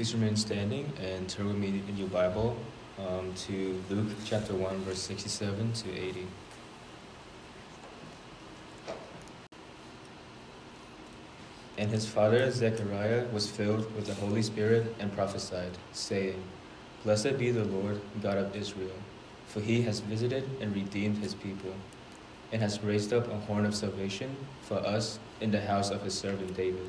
Please remain standing and turn with me in your Bible um, to Luke chapter 1, verse 67 to 80. And his father Zechariah was filled with the Holy Spirit and prophesied, saying, Blessed be the Lord, God of Israel, for he has visited and redeemed his people, and has raised up a horn of salvation for us in the house of his servant David,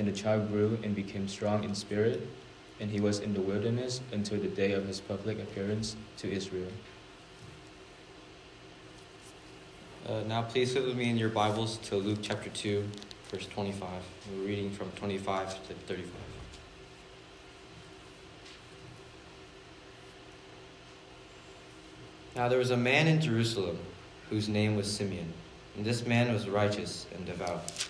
And the child grew and became strong in spirit, and he was in the wilderness until the day of his public appearance to Israel. Uh, now, please flip with me in your Bibles to Luke chapter 2, verse 25. We're reading from 25 to 35. Now there was a man in Jerusalem whose name was Simeon, and this man was righteous and devout,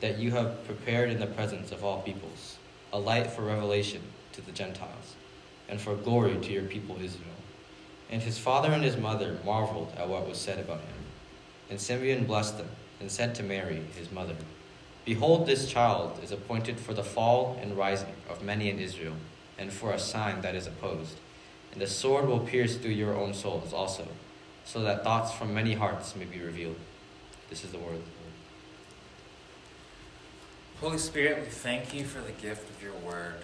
that you have prepared in the presence of all peoples, a light for revelation to the Gentiles, and for glory to your people Israel. And his father and his mother marveled at what was said about him. And Simeon blessed them and said to Mary, his mother, Behold, this child is appointed for the fall and rising of many in Israel, and for a sign that is opposed. And the sword will pierce through your own souls also, so that thoughts from many hearts may be revealed. This is the word. Holy Spirit, we thank you for the gift of your word.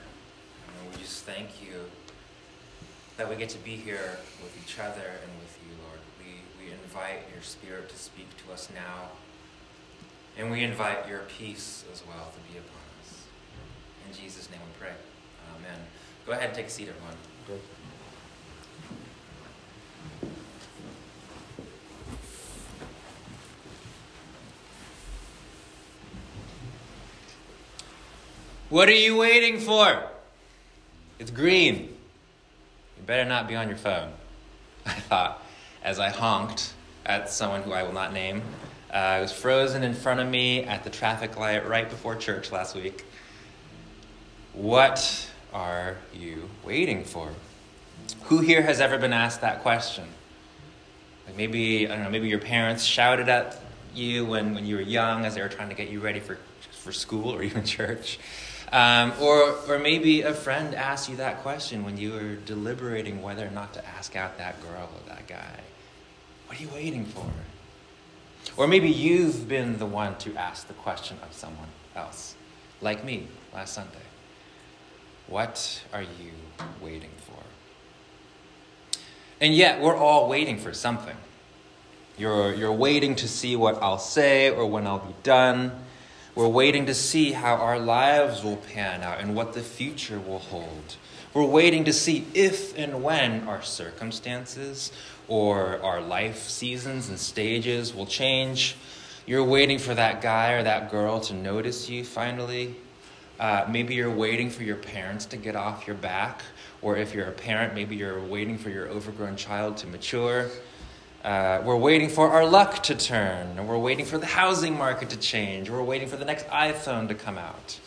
And we just thank you that we get to be here with each other and with you, Lord. We, we invite your spirit to speak to us now. And we invite your peace as well to be upon us. In Jesus' name we pray. Amen. Go ahead and take a seat, everyone. What are you waiting for? It's green. You better not be on your phone. I thought as I honked at someone who I will not name. Uh, it was frozen in front of me at the traffic light right before church last week. What are you waiting for? Who here has ever been asked that question? Like maybe, I don't know, maybe your parents shouted at you when, when you were young as they were trying to get you ready for, for school or even church. Um, or, or maybe a friend asked you that question when you were deliberating whether or not to ask out that girl or that guy. What are you waiting for? Or maybe you've been the one to ask the question of someone else, like me last Sunday. What are you waiting for? And yet, we're all waiting for something. You're, you're waiting to see what I'll say or when I'll be done. We're waiting to see how our lives will pan out and what the future will hold. We're waiting to see if and when our circumstances or our life seasons and stages will change. You're waiting for that guy or that girl to notice you finally. Uh, maybe you're waiting for your parents to get off your back, or if you're a parent, maybe you're waiting for your overgrown child to mature. Uh, we're waiting for our luck to turn, and we're waiting for the housing market to change, we're waiting for the next iPhone to come out.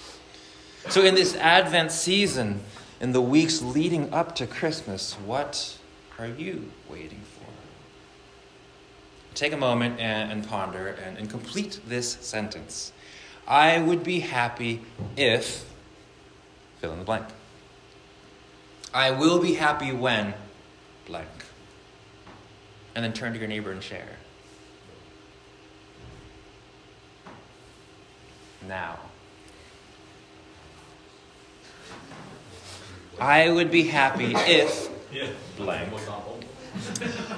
So, in this Advent season, in the weeks leading up to Christmas, what are you waiting for? Take a moment and, and ponder and, and complete this sentence. I would be happy if, fill in the blank. I will be happy when, blank. And then turn to your neighbor and share. Now. I would be happy if, blank.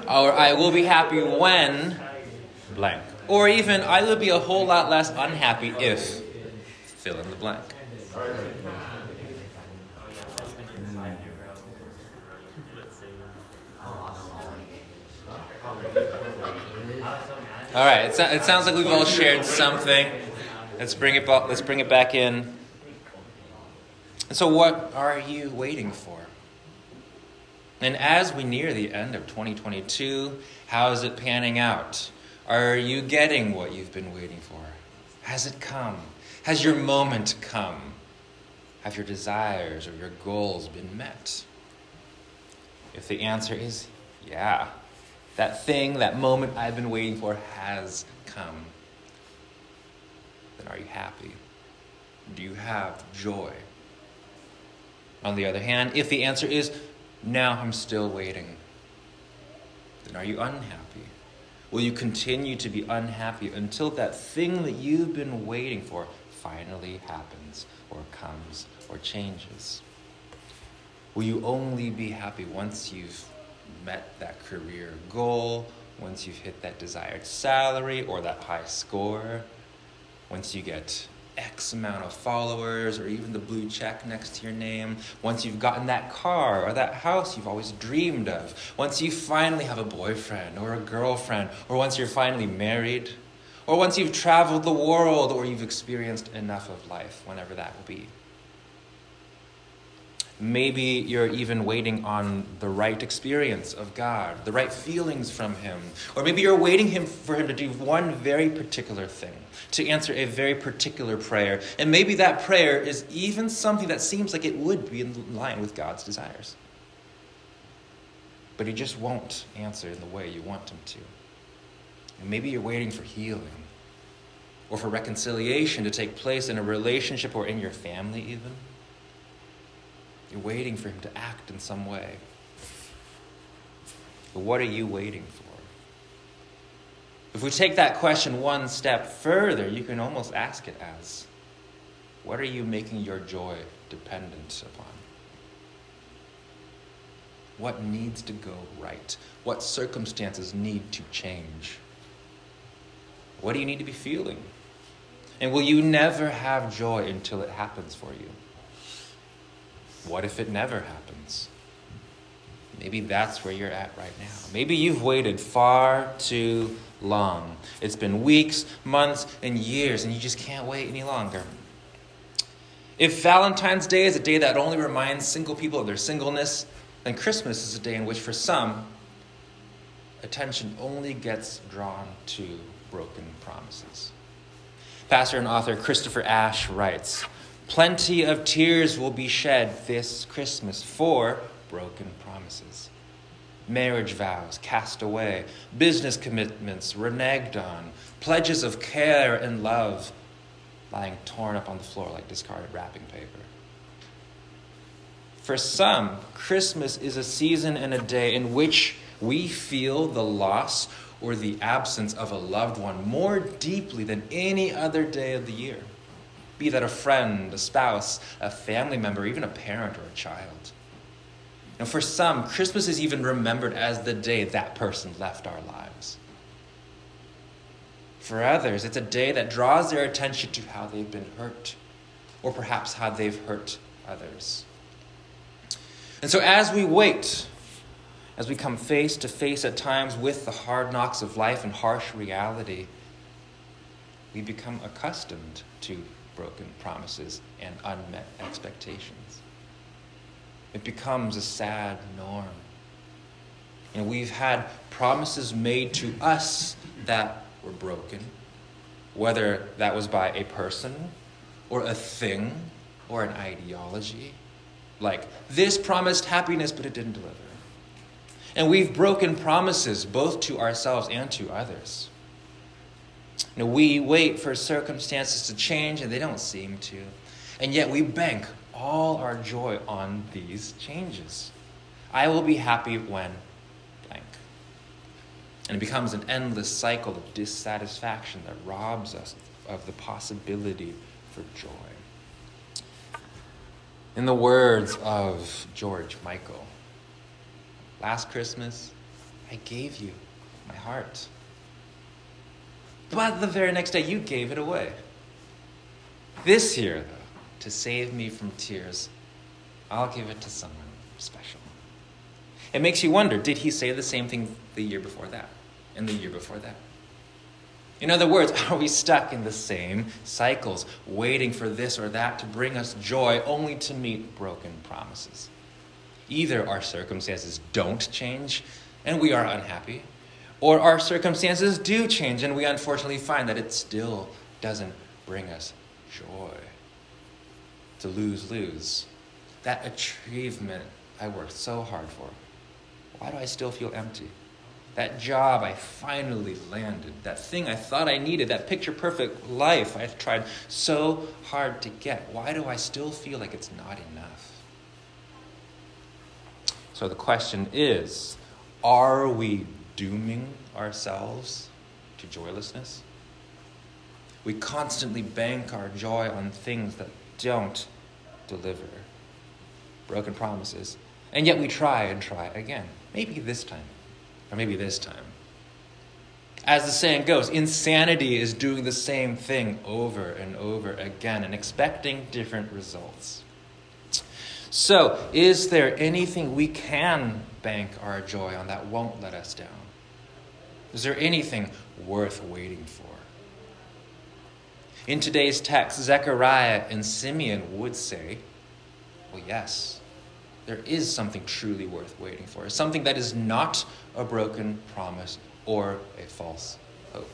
Or I will be happy when, blank. Or even, I would be a whole lot less unhappy if, fill in the blank. All right, it, it sounds like we've all shared something. Let's bring it, let's bring it back in. So, what are you waiting for? And as we near the end of 2022, how is it panning out? Are you getting what you've been waiting for? Has it come? Has your moment come? Have your desires or your goals been met? If the answer is yeah, that thing, that moment I've been waiting for has come, then are you happy? Do you have joy? On the other hand, if the answer is now I'm still waiting, then are you unhappy? Will you continue to be unhappy until that thing that you've been waiting for finally happens, or comes, or changes? Will you only be happy once you've met that career goal, once you've hit that desired salary or that high score, once you get X amount of followers or even the blue check next to your name, once you've gotten that car or that house you've always dreamed of, once you finally have a boyfriend or a girlfriend, or once you're finally married, or once you've traveled the world or you've experienced enough of life, whenever that will be. Maybe you're even waiting on the right experience of God, the right feelings from Him. Or maybe you're waiting him for Him to do one very particular thing, to answer a very particular prayer. And maybe that prayer is even something that seems like it would be in line with God's desires. But He just won't answer in the way you want Him to. And maybe you're waiting for healing or for reconciliation to take place in a relationship or in your family, even. You're waiting for him to act in some way. But what are you waiting for? If we take that question one step further, you can almost ask it as What are you making your joy dependent upon? What needs to go right? What circumstances need to change? What do you need to be feeling? And will you never have joy until it happens for you? What if it never happens? Maybe that's where you're at right now. Maybe you've waited far too long. It's been weeks, months, and years, and you just can't wait any longer. If Valentine's Day is a day that only reminds single people of their singleness, then Christmas is a day in which, for some, attention only gets drawn to broken promises. Pastor and author Christopher Ash writes Plenty of tears will be shed this Christmas for broken promises. Marriage vows cast away, business commitments reneged on, pledges of care and love lying torn up on the floor like discarded wrapping paper. For some, Christmas is a season and a day in which we feel the loss or the absence of a loved one more deeply than any other day of the year be that a friend, a spouse, a family member, even a parent or a child. Now, for some, Christmas is even remembered as the day that person left our lives. For others, it's a day that draws their attention to how they've been hurt, or perhaps how they've hurt others. And so, as we wait, as we come face to face at times with the hard knocks of life and harsh reality, we become accustomed to broken promises and unmet expectations. It becomes a sad norm. And we've had promises made to us that were broken, whether that was by a person or a thing or an ideology. Like, this promised happiness, but it didn't deliver. And we've broken promises both to ourselves and to others. We wait for circumstances to change, and they don't seem to. And yet we bank all our joy on these changes. I will be happy when blank. And it becomes an endless cycle of dissatisfaction that robs us of the possibility for joy. In the words of George Michael, last Christmas, I gave you my heart. But the very next day, you gave it away. This year, though, to save me from tears, I'll give it to someone special. It makes you wonder did he say the same thing the year before that? And the year before that? In other words, are we stuck in the same cycles, waiting for this or that to bring us joy only to meet broken promises? Either our circumstances don't change and we are unhappy, or our circumstances do change and we unfortunately find that it still doesn't bring us joy. To lose lose. That achievement I worked so hard for, why do I still feel empty? that job I finally landed, that thing I thought I needed, that picture perfect life I tried so hard to get. Why do I still feel like it's not enough? So the question is are we dooming ourselves to joylessness? We constantly bank our joy on things that don't deliver, broken promises, and yet we try and try again. Maybe this time or maybe this time. As the saying goes, insanity is doing the same thing over and over again and expecting different results. So, is there anything we can bank our joy on that won't let us down? Is there anything worth waiting for? In today's text, Zechariah and Simeon would say, well, yes there is something truly worth waiting for, something that is not a broken promise or a false hope.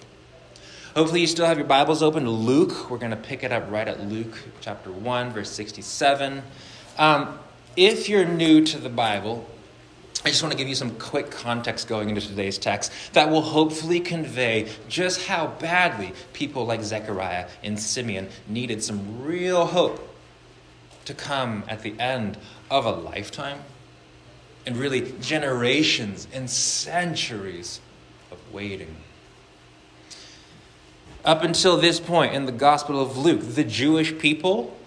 Hopefully, you still have your Bibles open to Luke. We're going to pick it up right at Luke chapter 1, verse 67. Um, if you're new to the Bible, I just want to give you some quick context going into today's text that will hopefully convey just how badly people like Zechariah and Simeon needed some real hope to come at the end of a lifetime and really generations and centuries of waiting. Up until this point in the Gospel of Luke, the Jewish people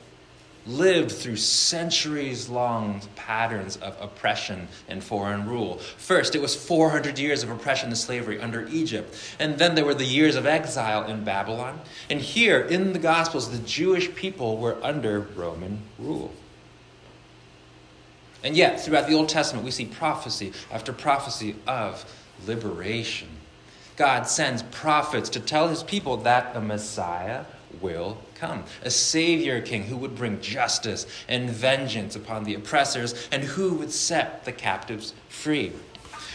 lived through centuries long patterns of oppression and foreign rule. First, it was 400 years of oppression and slavery under Egypt. And then there were the years of exile in Babylon. And here in the Gospels, the Jewish people were under Roman rule. And yet, throughout the Old Testament, we see prophecy after prophecy of liberation. God sends prophets to tell his people that a Messiah will come. A Savior King who would bring justice and vengeance upon the oppressors and who would set the captives free.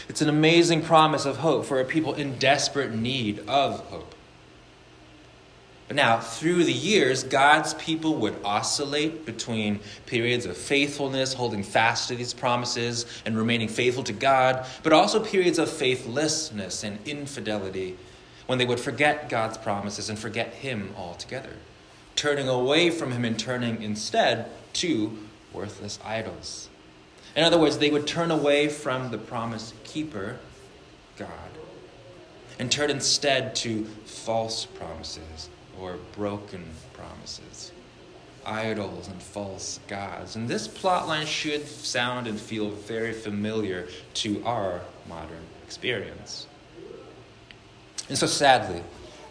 It's an amazing promise of hope for a people in desperate need of hope. But now, through the years, God's people would oscillate between periods of faithfulness, holding fast to these promises and remaining faithful to God, but also periods of faithlessness and infidelity when they would forget God's promises and forget Him altogether, turning away from Him and turning instead to worthless idols. In other words, they would turn away from the promise keeper, God, and turn instead to false promises or broken promises, idols and false gods. And this plotline should sound and feel very familiar to our modern experience. And so, sadly,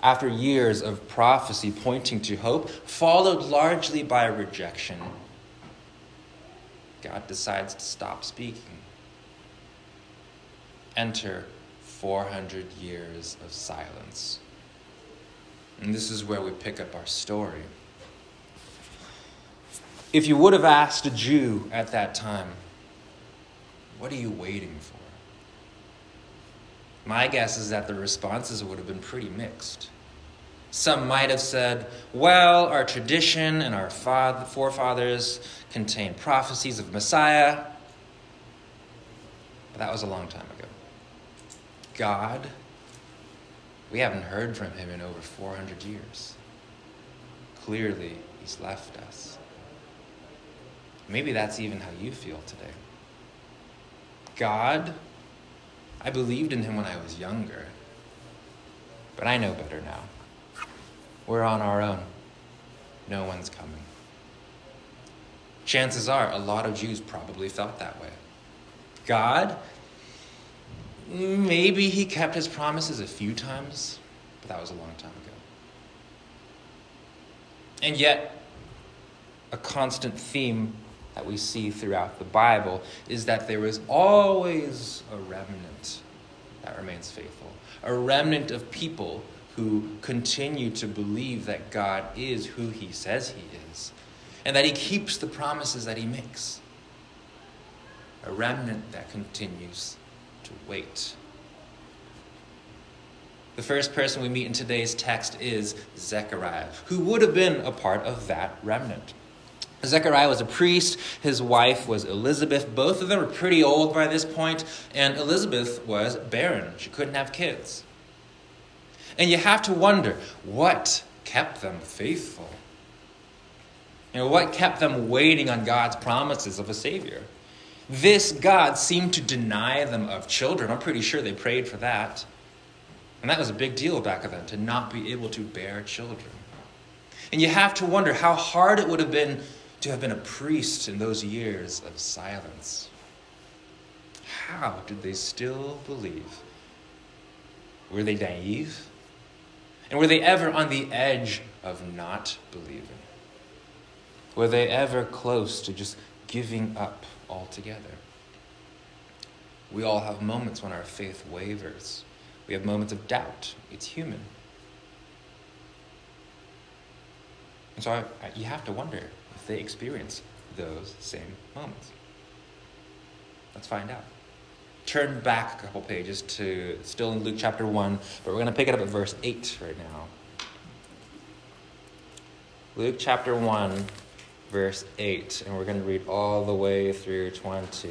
after years of prophecy pointing to hope, followed largely by rejection, God decides to stop speaking. Enter 400 years of silence. And this is where we pick up our story. If you would have asked a Jew at that time, what are you waiting for? My guess is that the responses would have been pretty mixed. Some might have said, well, our tradition and our forefathers contain prophecies of Messiah. But that was a long time ago. God, we haven't heard from him in over 400 years. Clearly, he's left us. Maybe that's even how you feel today. God, I believed in him when I was younger, but I know better now. We're on our own. No one's coming. Chances are a lot of Jews probably felt that way. God, maybe he kept his promises a few times, but that was a long time ago. And yet, a constant theme that we see throughout the Bible is that there is always a remnant that remains faithful, a remnant of people who continue to believe that God is who he says he is and that he keeps the promises that he makes. A remnant that continues to wait. The first person we meet in today's text is Zechariah, who would have been a part of that remnant. Zechariah was a priest, his wife was Elizabeth. Both of them were pretty old by this point, and Elizabeth was barren. She couldn't have kids. And you have to wonder what kept them faithful? You know, what kept them waiting on God's promises of a Savior? This God seemed to deny them of children. I'm pretty sure they prayed for that. And that was a big deal back then, to not be able to bear children. And you have to wonder how hard it would have been to have been a priest in those years of silence. How did they still believe? Were they naive? And were they ever on the edge of not believing? Were they ever close to just giving up altogether? We all have moments when our faith wavers. We have moments of doubt. It's human. And so I, I, you have to wonder they experience those same moments. Let's find out. Turn back a couple pages to still in Luke chapter 1, but we're going to pick it up at verse 8 right now. Luke chapter 1, verse 8, and we're going to read all the way through 20.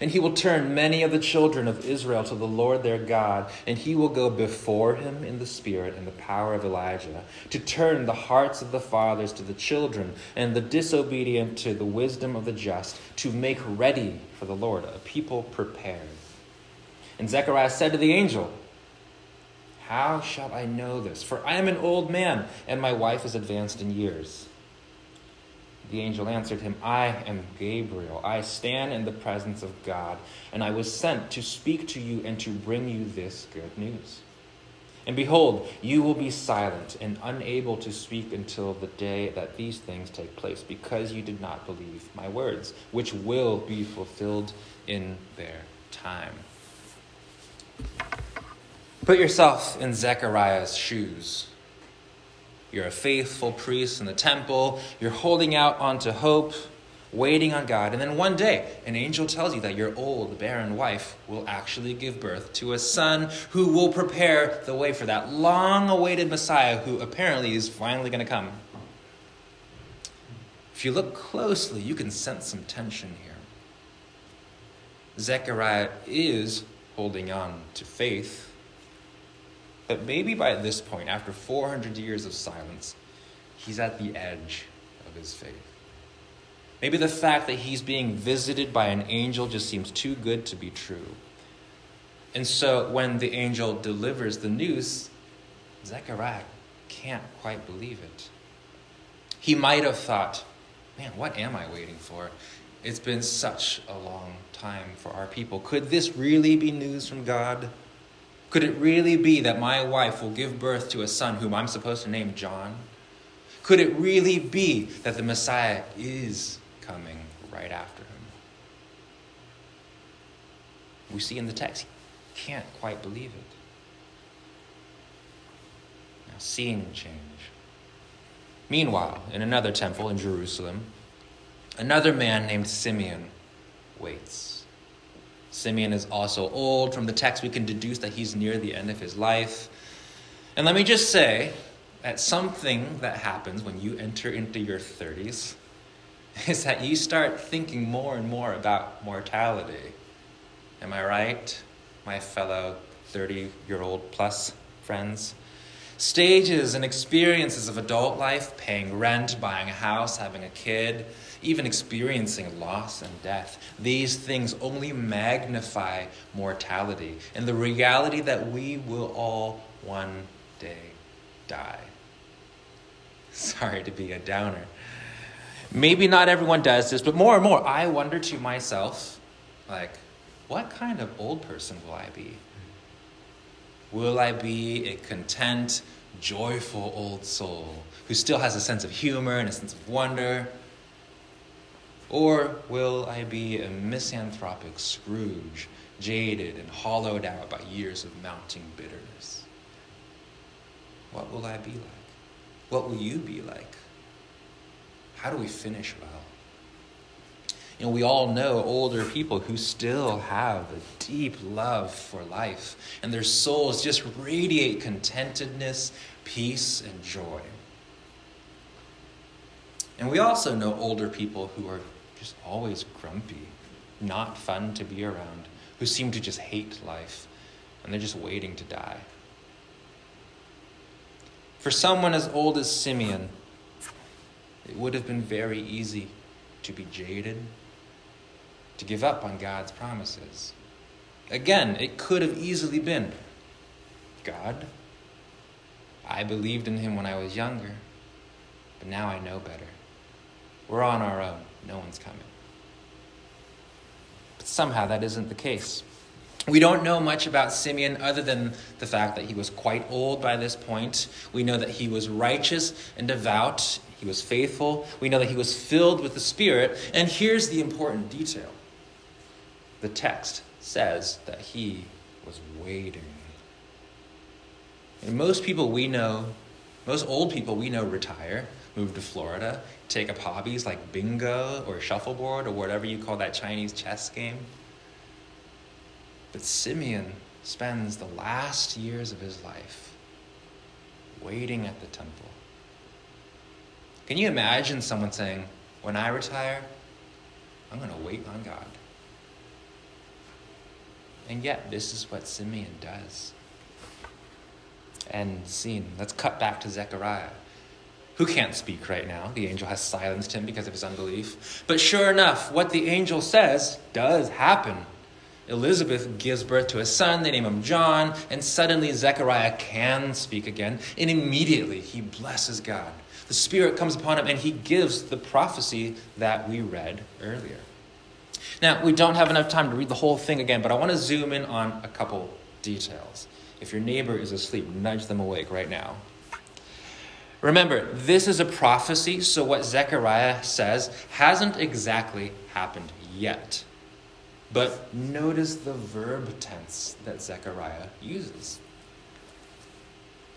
And he will turn many of the children of Israel to the Lord their God, and he will go before him in the spirit and the power of Elijah, to turn the hearts of the fathers to the children, and the disobedient to the wisdom of the just, to make ready for the Lord a people prepared. And Zechariah said to the angel, How shall I know this? For I am an old man, and my wife is advanced in years. The angel answered him, I am Gabriel. I stand in the presence of God, and I was sent to speak to you and to bring you this good news. And behold, you will be silent and unable to speak until the day that these things take place, because you did not believe my words, which will be fulfilled in their time. Put yourself in Zechariah's shoes. You're a faithful priest in the temple. You're holding out onto hope, waiting on God. And then one day, an angel tells you that your old, barren wife will actually give birth to a son who will prepare the way for that long awaited Messiah who apparently is finally going to come. If you look closely, you can sense some tension here. Zechariah is holding on to faith but maybe by this point, after 400 years of silence, he's at the edge of his faith. Maybe the fact that he's being visited by an angel just seems too good to be true. And so when the angel delivers the news, Zechariah can't quite believe it. He might have thought, man, what am I waiting for? It's been such a long time for our people. Could this really be news from God? Could it really be that my wife will give birth to a son whom I'm supposed to name John? Could it really be that the Messiah is coming right after him? We see in the text, he can't quite believe it. Now, scene change. Meanwhile, in another temple in Jerusalem, another man named Simeon waits. Simeon is also old. From the text, we can deduce that he's near the end of his life. And let me just say that something that happens when you enter into your 30s is that you start thinking more and more about mortality. Am I right, my fellow 30 year old plus friends? Stages and experiences of adult life, paying rent, buying a house, having a kid, even experiencing loss and death. These things only magnify mortality and the reality that we will all one day die. Sorry to be a downer. Maybe not everyone does this, but more and more, I wonder to myself, like, what kind of old person will I be? Will I be a content, joyful old soul who still has a sense of humor and a sense of wonder? Or will I be a misanthropic Scrooge, jaded and hollowed out by years of mounting bitterness? What will I be like? What will you be like? How do we finish well? You know, we all know older people who still have a deep love for life, and their souls just radiate contentedness, peace, and joy. And we also know older people who are just always grumpy, not fun to be around, who seem to just hate life, and they're just waiting to die. For someone as old as Simeon, it would have been very easy to be jaded, to give up on God's promises. Again, it could have easily been God, I believed in him when I was younger, but now I know better. We're on our own, no one's coming. But somehow that isn't the case. We don't know much about Simeon other than the fact that he was quite old by this point. We know that he was righteous and devout. He was faithful. We know that he was filled with the Spirit. And here's the important detail the text says that he was waiting. And most people we know, most old people we know retire, move to Florida, take up hobbies like bingo or shuffleboard or whatever you call that Chinese chess game. But Simeon spends the last years of his life waiting at the temple. Can you imagine someone saying, When I retire, I'm going to wait on God? And yet, this is what Simeon does. And scene. Let's cut back to Zechariah, who can't speak right now. The angel has silenced him because of his unbelief. But sure enough, what the angel says does happen. Elizabeth gives birth to a son, they name him John, and suddenly Zechariah can speak again, and immediately he blesses God. The Spirit comes upon him, and he gives the prophecy that we read earlier. Now, we don't have enough time to read the whole thing again, but I want to zoom in on a couple details. If your neighbor is asleep, nudge them awake right now. Remember, this is a prophecy, so what Zechariah says hasn't exactly happened yet. But notice the verb tense that Zechariah uses.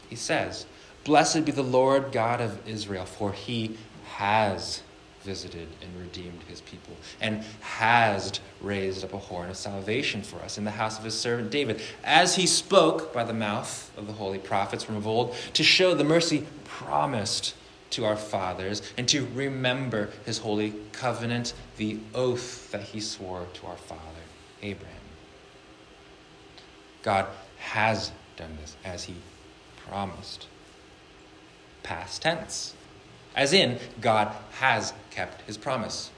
He says, Blessed be the Lord God of Israel, for he has visited and redeemed his people, and has raised up a horn of salvation for us in the house of his servant David, as he spoke by the mouth of the holy prophets from of old, to show the mercy promised to our fathers, and to remember his holy covenant, the oath that he swore to our father Abraham. God has done this as he promised. Past tense. As in, God has kept his promise.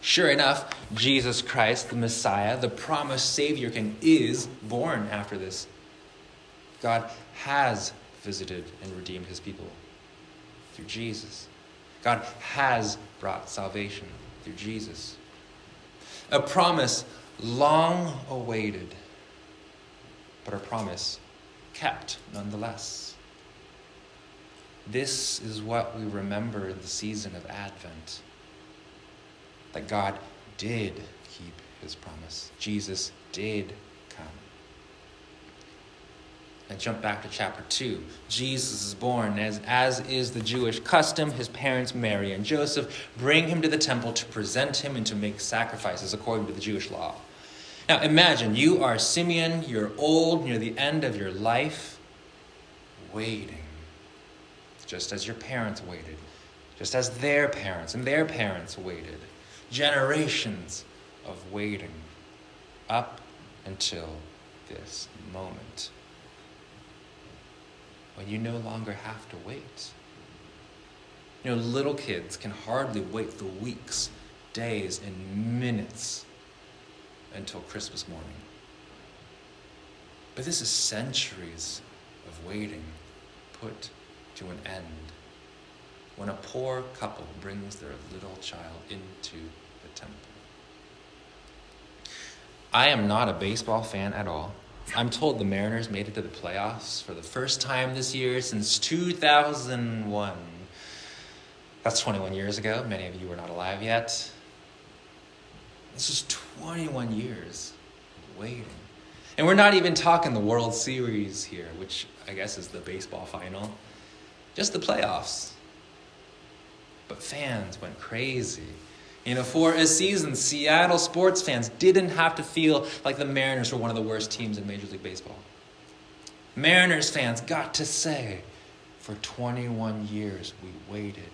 Sure enough, Jesus Christ, the Messiah, the promised Savior King, is born after this. God has visited and redeemed his people through Jesus. God has brought salvation through Jesus. A promise long awaited, but a promise kept nonetheless. This is what we remember in the season of Advent that God did keep his promise. Jesus did come. And jump back to chapter 2. Jesus is born, as, as is the Jewish custom. His parents, Mary and Joseph, bring him to the temple to present him and to make sacrifices according to the Jewish law. Now imagine you are Simeon, you're old, near the end of your life, waiting, just as your parents waited, just as their parents and their parents waited generations of waiting up until this moment when you no longer have to wait. You know, little kids can hardly wait the weeks, days, and minutes until Christmas morning. But this is centuries of waiting put to an end when a poor couple brings their little child into the temple. I am not a baseball fan at all. I'm told the Mariners made it to the playoffs for the first time this year since 2001. That's 21 years ago. Many of you were not alive yet. This is 21 years waiting. And we're not even talking the World Series here, which I guess is the baseball final, just the playoffs. But fans went crazy you know, for a season, Seattle sports fans didn't have to feel like the Mariners were one of the worst teams in Major League Baseball. Mariners fans got to say, for 21 years we waited.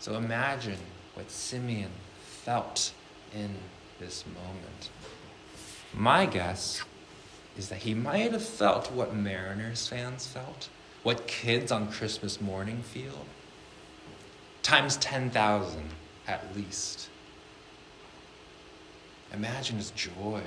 So imagine what Simeon felt in this moment. My guess is that he might have felt what Mariners fans felt, what kids on Christmas morning feel times 10,000 at least. Imagine his joy.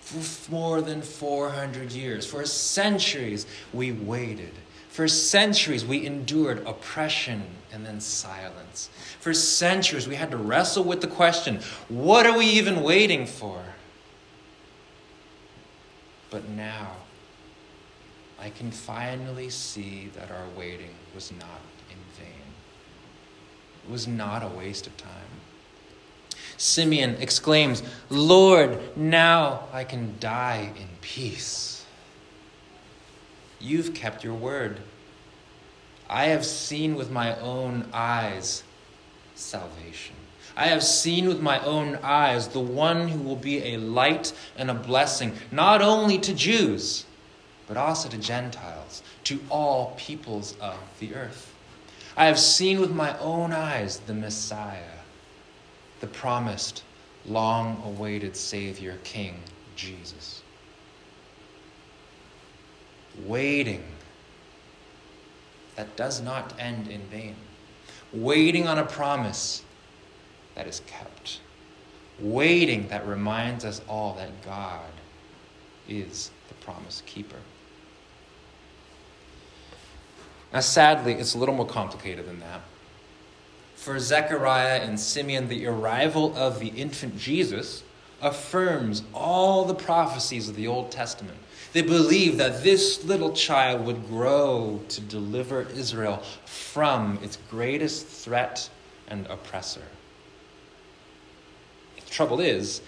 For more than 400 years, for centuries, we waited. For centuries, we endured oppression and then silence. For centuries, we had to wrestle with the question what are we even waiting for? But now, I can finally see that our waiting was not in vain. it was not a waste of time. Simeon exclaims, Lord, now I can die in peace. You've kept your word. I have seen with my own eyes salvation. I have seen with my own eyes the one who will be a light and a blessing, not only to Jews, but also to Gentiles, to all peoples of the earth. I have seen with my own eyes the Messiah, the promised, long awaited Savior, King Jesus. Waiting that does not end in vain. Waiting on a promise that is kept. Waiting that reminds us all that God is the promise keeper. Now, sadly, it's a little more complicated than that. For Zechariah and Simeon, the arrival of the infant Jesus affirms all the prophecies of the Old Testament. They believe that this little child would grow to deliver Israel from its greatest threat and oppressor. The trouble is,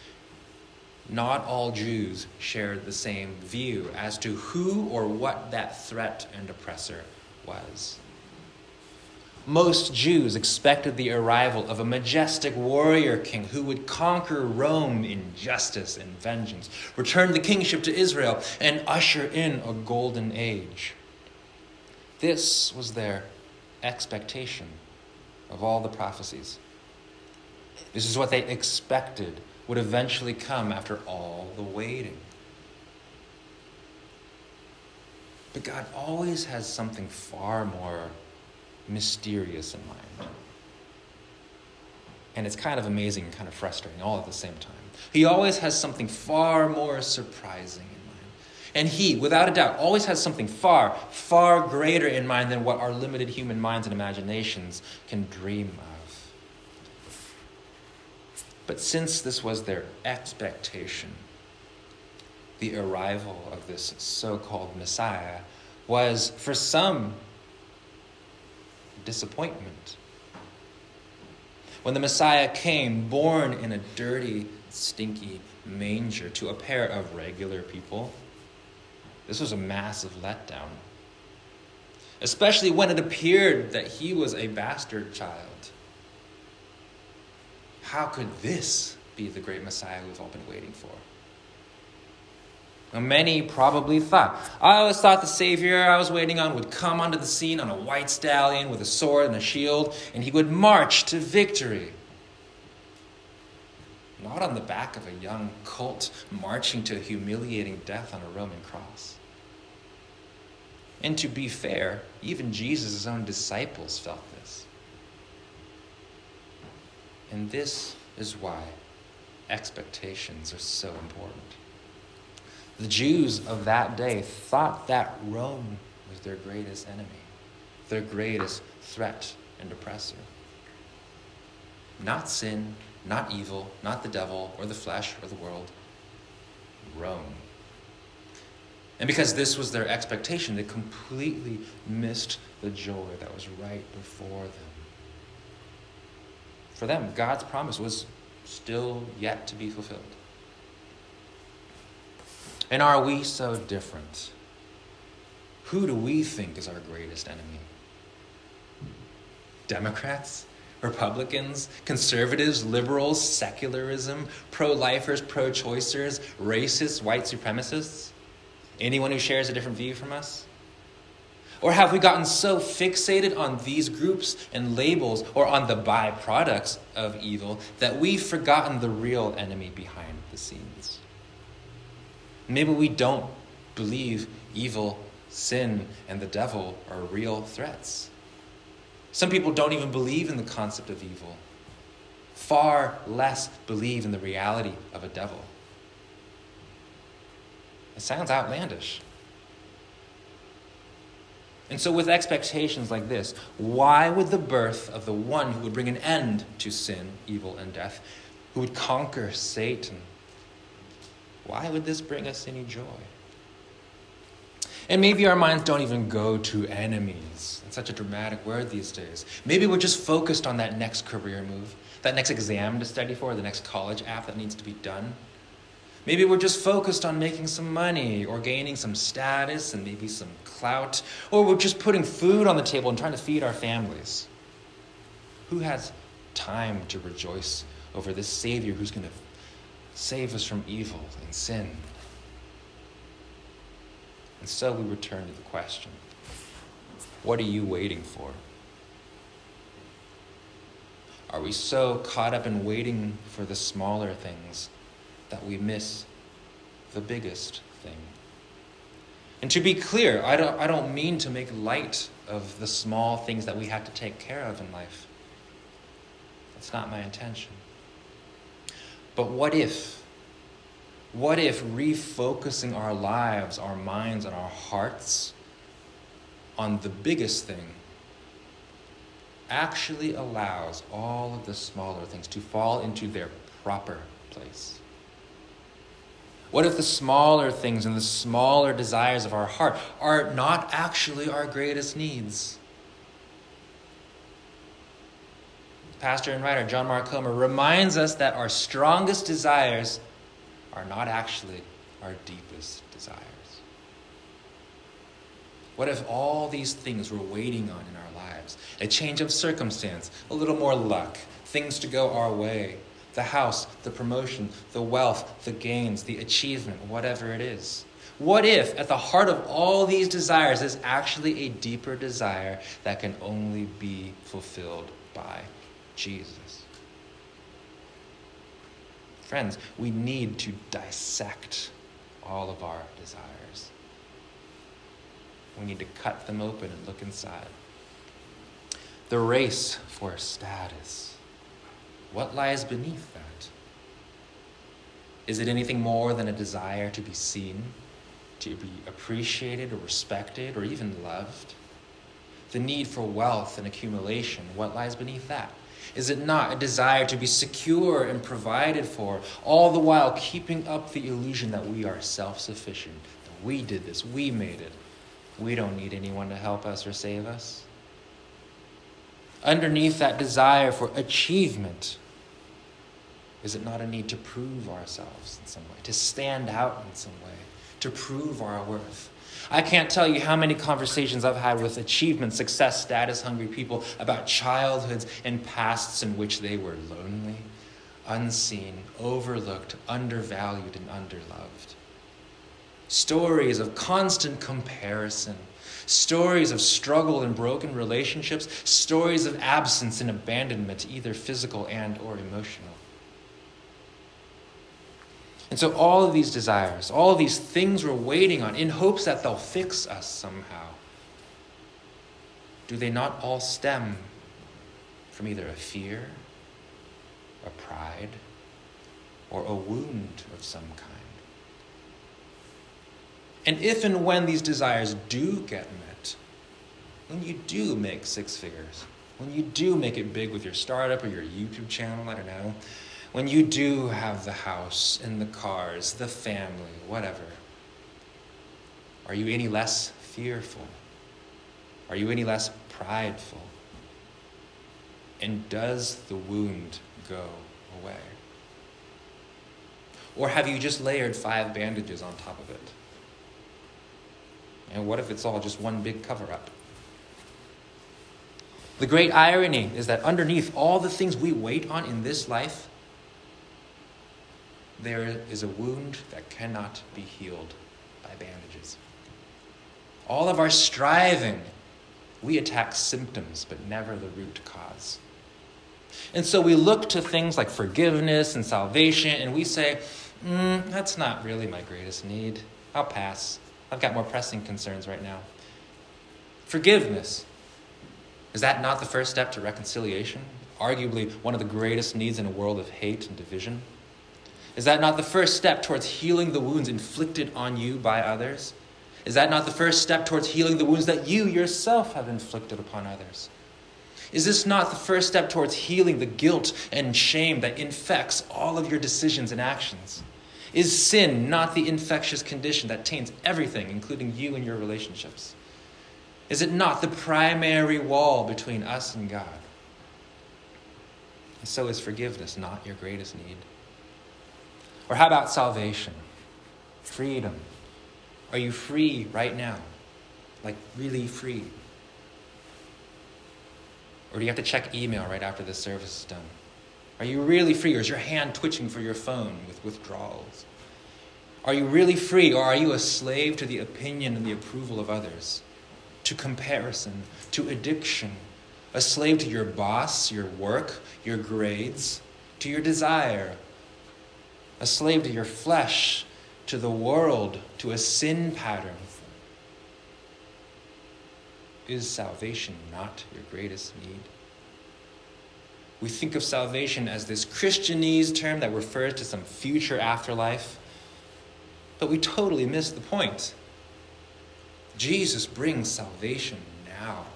not all Jews shared the same view as to who or what that threat and oppressor was. Most Jews expected the arrival of a majestic warrior king who would conquer Rome in justice and vengeance, return the kingship to Israel, and usher in a golden age. This was their expectation of all the prophecies. This is what they expected would eventually come after all the waiting. But God always has something far more mysterious in mind. And it's kind of amazing and kind of frustrating all at the same time. He always has something far more surprising in mind. And He, without a doubt, always has something far, far greater in mind than what our limited human minds and imaginations can dream of. But since this was their expectation, the arrival of this so called Messiah was, for some, disappointment. When the Messiah came, born in a dirty, stinky manger to a pair of regular people, this was a massive letdown. Especially when it appeared that he was a bastard child. How could this be the great Messiah we've all been waiting for? Now, many probably thought. I always thought the Savior I was waiting on would come onto the scene on a white stallion with a sword and a shield, and he would march to victory. Not on the back of a young colt marching to humiliating death on a Roman cross. And to be fair, even Jesus' own disciples felt this. And this is why expectations are so important. The Jews of that day thought that Rome was their greatest enemy, their greatest threat and oppressor. Not sin, not evil, not the devil or the flesh or the world, Rome. And because this was their expectation, they completely missed the joy that was right before them. For them, God's promise was still yet to be fulfilled. And are we so different? Who do we think is our greatest enemy? Democrats? Republicans, conservatives, liberals, secularism, pro lifers, pro choicers, racists, white supremacists? Anyone who shares a different view from us? Or have we gotten so fixated on these groups and labels or on the byproducts of evil that we've forgotten the real enemy behind the scenes? Maybe we don't believe evil, sin, and the devil are real threats. Some people don't even believe in the concept of evil, far less believe in the reality of a devil. It sounds outlandish. And so, with expectations like this, why would the birth of the one who would bring an end to sin, evil, and death, who would conquer Satan, why would this bring us any joy? And maybe our minds don't even go to enemies. It's such a dramatic word these days. Maybe we're just focused on that next career move, that next exam to study for, the next college app that needs to be done. Maybe we're just focused on making some money or gaining some status and maybe some clout, or we're just putting food on the table and trying to feed our families. Who has time to rejoice over this Savior who's going to save us from evil and sin. And so we return to the question what are you waiting for? Are we so caught up in waiting for the smaller things that we miss the biggest thing? And to be clear, I don't, I don't mean to make light of the small things that we have to take care of in life. That's not my intention. But what if? What if refocusing our lives, our minds, and our hearts on the biggest thing actually allows all of the smaller things to fall into their proper place? What if the smaller things and the smaller desires of our heart are not actually our greatest needs? pastor and writer John Mark Comer reminds us that our strongest desires are not actually our deepest desires. What if all these things we're waiting on in our lives a change of circumstance, a little more luck, things to go our way, the house, the promotion, the wealth, the gains, the achievement, whatever it is? What if at the heart of all these desires is actually a deeper desire that can only be fulfilled by Jesus. Friends, we need to dissect all of our desires. We need to cut them open and look inside. The race for status. What lies beneath that? Is it anything more than a desire to be seen, to be appreciated or respected or even loved? The need for wealth and accumulation, what lies beneath that? Is it not a desire to be secure and provided for, all the while keeping up the illusion that we are self sufficient? We did this, we made it. We don't need anyone to help us or save us. Underneath that desire for achievement, is it not a need to prove ourselves in some way, to stand out in some way, to prove our worth? I can't tell you how many conversations I've had with achievement, success, status hungry people about childhoods and pasts in which they were lonely, unseen, overlooked, undervalued, and underloved. Stories of constant comparison, stories of struggle and broken relationships, stories of absence and abandonment, either physical and or emotional. And so, all of these desires, all of these things we're waiting on in hopes that they'll fix us somehow, do they not all stem from either a fear, a pride, or a wound of some kind? And if and when these desires do get met, when you do make six figures, when you do make it big with your startup or your YouTube channel, I don't know when you do have the house and the cars, the family, whatever, are you any less fearful? Are you any less prideful? And does the wound go away? Or have you just layered five bandages on top of it? And what if it's all just one big cover up? The great irony is that underneath all the things we wait on in this life, there is a wound that cannot be healed by bandages. All of our striving, we attack symptoms, but never the root cause. And so we look to things like forgiveness and salvation, and we say, mm, that's not really my greatest need. I'll pass. I've got more pressing concerns right now. Forgiveness. Is that not the first step to reconciliation? Arguably one of the greatest needs in a world of hate and division. Is that not the first step towards healing the wounds inflicted on you by others? Is that not the first step towards healing the wounds that you yourself have inflicted upon others? Is this not the first step towards healing the guilt and shame that infects all of your decisions and actions? Is sin not the infectious condition that taints everything, including you and your relationships? Is it not the primary wall between us and God? And so is forgiveness not your greatest need? Or how about salvation? Freedom. Are you free right now? Like, really free? Or do you have to check email right after the service is done? Are you really free, or is your hand twitching for your phone with withdrawals? Are you really free, or are you a slave to the opinion and the approval of others, to comparison, to addiction, a slave to your boss, your work, your grades, to your desire, a slave to your flesh, to the world, to a sin pattern. Is salvation not your greatest need? We think of salvation as this Christianese term that refers to some future afterlife, but we totally miss the point. Jesus brings salvation now.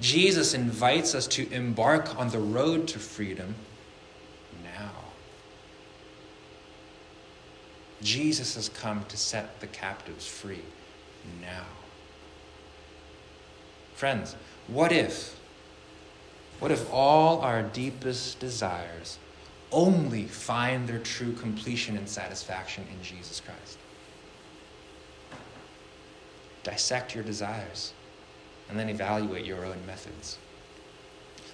Jesus invites us to embark on the road to freedom Jesus has come to set the captives free now. Friends, what if, what if all our deepest desires only find their true completion and satisfaction in Jesus Christ? Dissect your desires and then evaluate your own methods.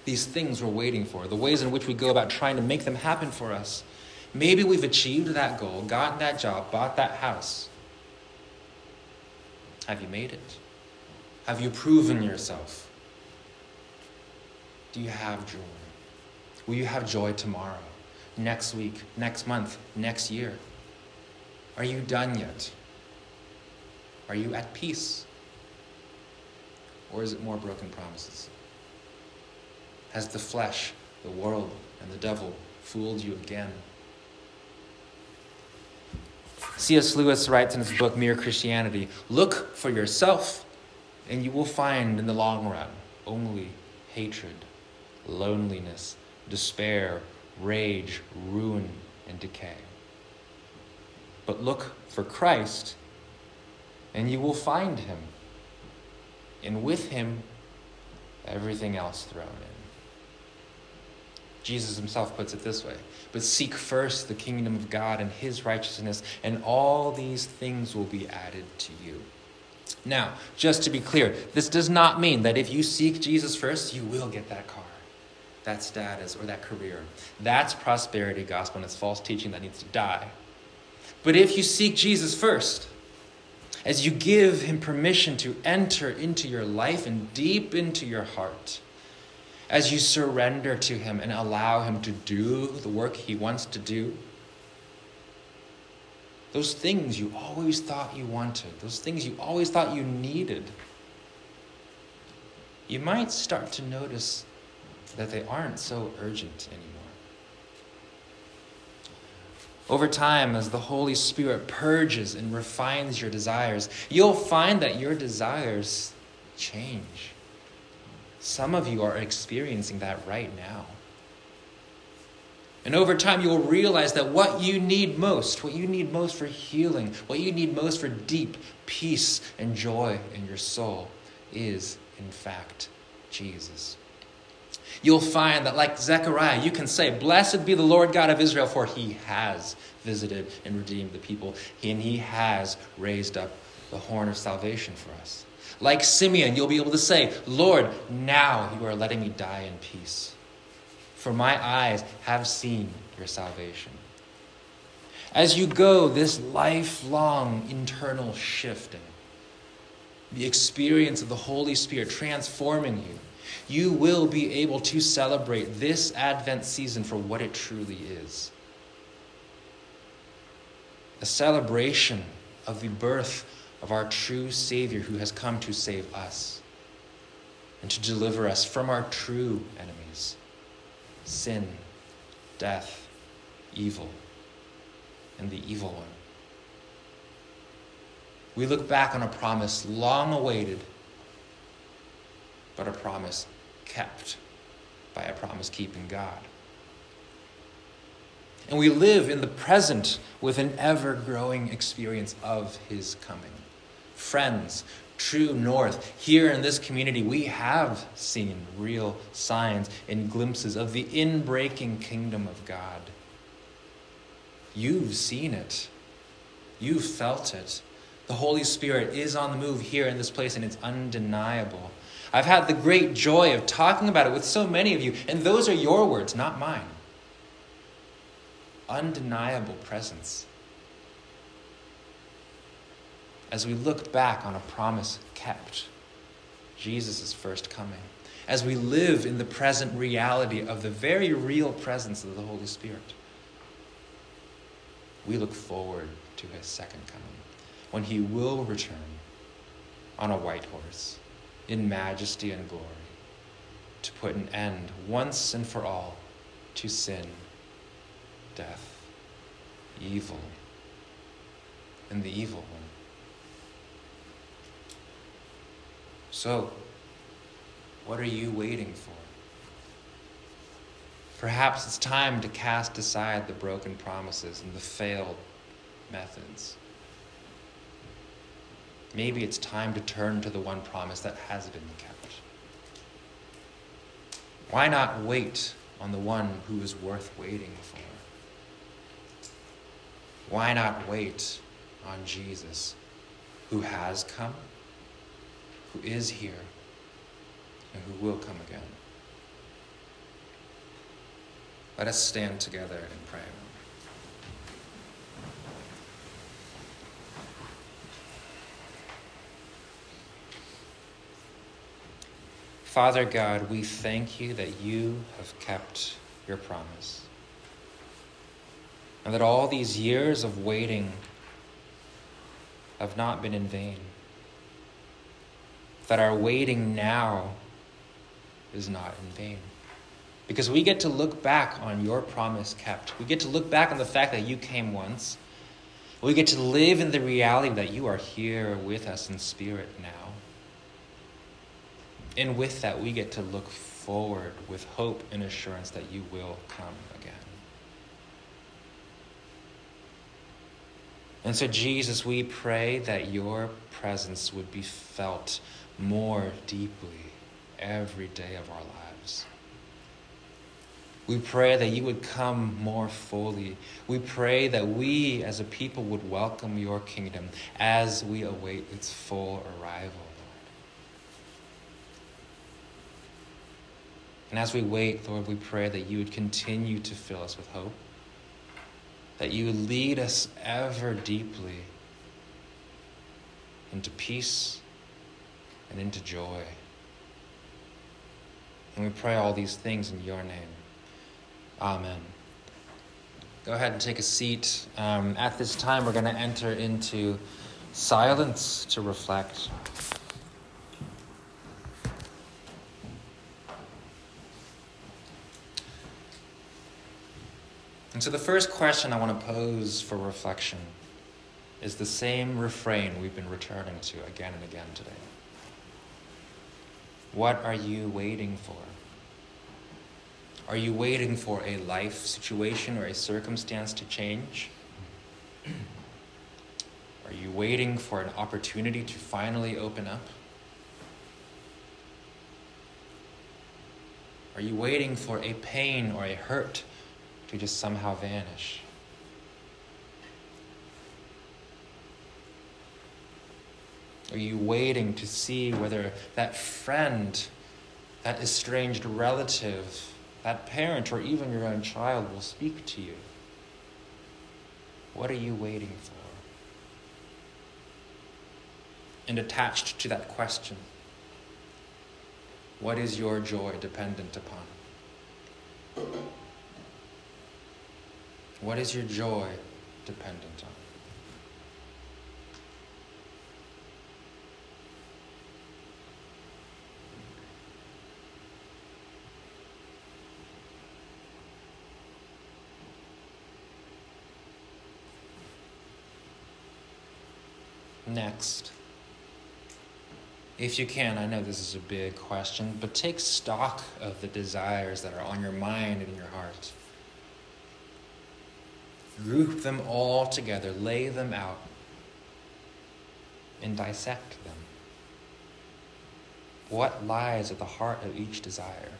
These things we're waiting for, the ways in which we go about trying to make them happen for us, Maybe we've achieved that goal, gotten that job, bought that house. Have you made it? Have you proven yourself? Do you have joy? Will you have joy tomorrow, next week, next month, next year? Are you done yet? Are you at peace? Or is it more broken promises? Has the flesh, the world, and the devil fooled you again? C.S. Lewis writes in his book Mere Christianity Look for yourself, and you will find in the long run only hatred, loneliness, despair, rage, ruin, and decay. But look for Christ, and you will find him. And with him, everything else thrown in. Jesus himself puts it this way But seek first the kingdom of God and his righteousness, and all these things will be added to you. Now, just to be clear, this does not mean that if you seek Jesus first, you will get that car, that status, or that career. That's prosperity gospel, and it's false teaching that needs to die. But if you seek Jesus first, as you give him permission to enter into your life and deep into your heart, as you surrender to him and allow him to do the work he wants to do, those things you always thought you wanted, those things you always thought you needed, you might start to notice that they aren't so urgent anymore. Over time, as the Holy Spirit purges and refines your desires, you'll find that your desires change. Some of you are experiencing that right now. And over time, you'll realize that what you need most, what you need most for healing, what you need most for deep peace and joy in your soul, is, in fact, Jesus. You'll find that, like Zechariah, you can say, Blessed be the Lord God of Israel, for he has visited and redeemed the people, and he has raised up the horn of salvation for us. Like Simeon, you'll be able to say, Lord, now you are letting me die in peace for my eyes have seen your salvation. As you go this lifelong internal shifting, the experience of the Holy Spirit transforming you, you will be able to celebrate this Advent season for what it truly is a celebration of the birth of our true Savior who has come to save us and to deliver us from our true enemies sin, death, evil, and the evil one. We look back on a promise long awaited, but a promise kept by a promise keeping God. And we live in the present with an ever growing experience of His coming. Friends, true north. Here in this community, we have seen real signs and glimpses of the inbreaking kingdom of God. You've seen it, you've felt it. The Holy Spirit is on the move here in this place, and it's undeniable. I've had the great joy of talking about it with so many of you, and those are your words, not mine. Undeniable presence as we look back on a promise kept, Jesus' first coming, as we live in the present reality of the very real presence of the Holy Spirit, we look forward to his second coming, when he will return on a white horse in majesty and glory to put an end once and for all to sin, death, evil, and the evil one. So, what are you waiting for? Perhaps it's time to cast aside the broken promises and the failed methods. Maybe it's time to turn to the one promise that has been kept. Why not wait on the one who is worth waiting for? Why not wait on Jesus who has come? Who is here and who will come again. Let us stand together and pray. Father God, we thank you that you have kept your promise. And that all these years of waiting have not been in vain that our waiting now is not in vain. Because we get to look back on your promise kept. We get to look back on the fact that you came once. We get to live in the reality that you are here with us in spirit now. And with that, we get to look forward with hope and assurance that you will come again. And so, Jesus, we pray that your presence would be felt more deeply every day of our lives. We pray that you would come more fully. We pray that we as a people would welcome your kingdom as we await its full arrival, Lord. And as we wait, Lord, we pray that you would continue to fill us with hope, that you would lead us ever deeply into peace and into joy. And we pray all these things in your name. Amen. Go ahead and take a seat. Um, at this time, we're going to enter into silence to reflect. And so, the first question I want to pose for reflection is the same refrain we've been returning to again and again today. What are you waiting for? Are you waiting for a life situation or a circumstance to change? Are you waiting for an opportunity to finally open up? Are you waiting for a pain or a hurt to just somehow vanish? Are you waiting to see whether that friend, that estranged relative, that parent, or even your own child will speak to you? What are you waiting for? And attached to that question, what is your joy dependent upon? What is your joy dependent on? Next, if you can, I know this is a big question, but take stock of the desires that are on your mind and your heart. Group them all together, lay them out, and dissect them. What lies at the heart of each desire?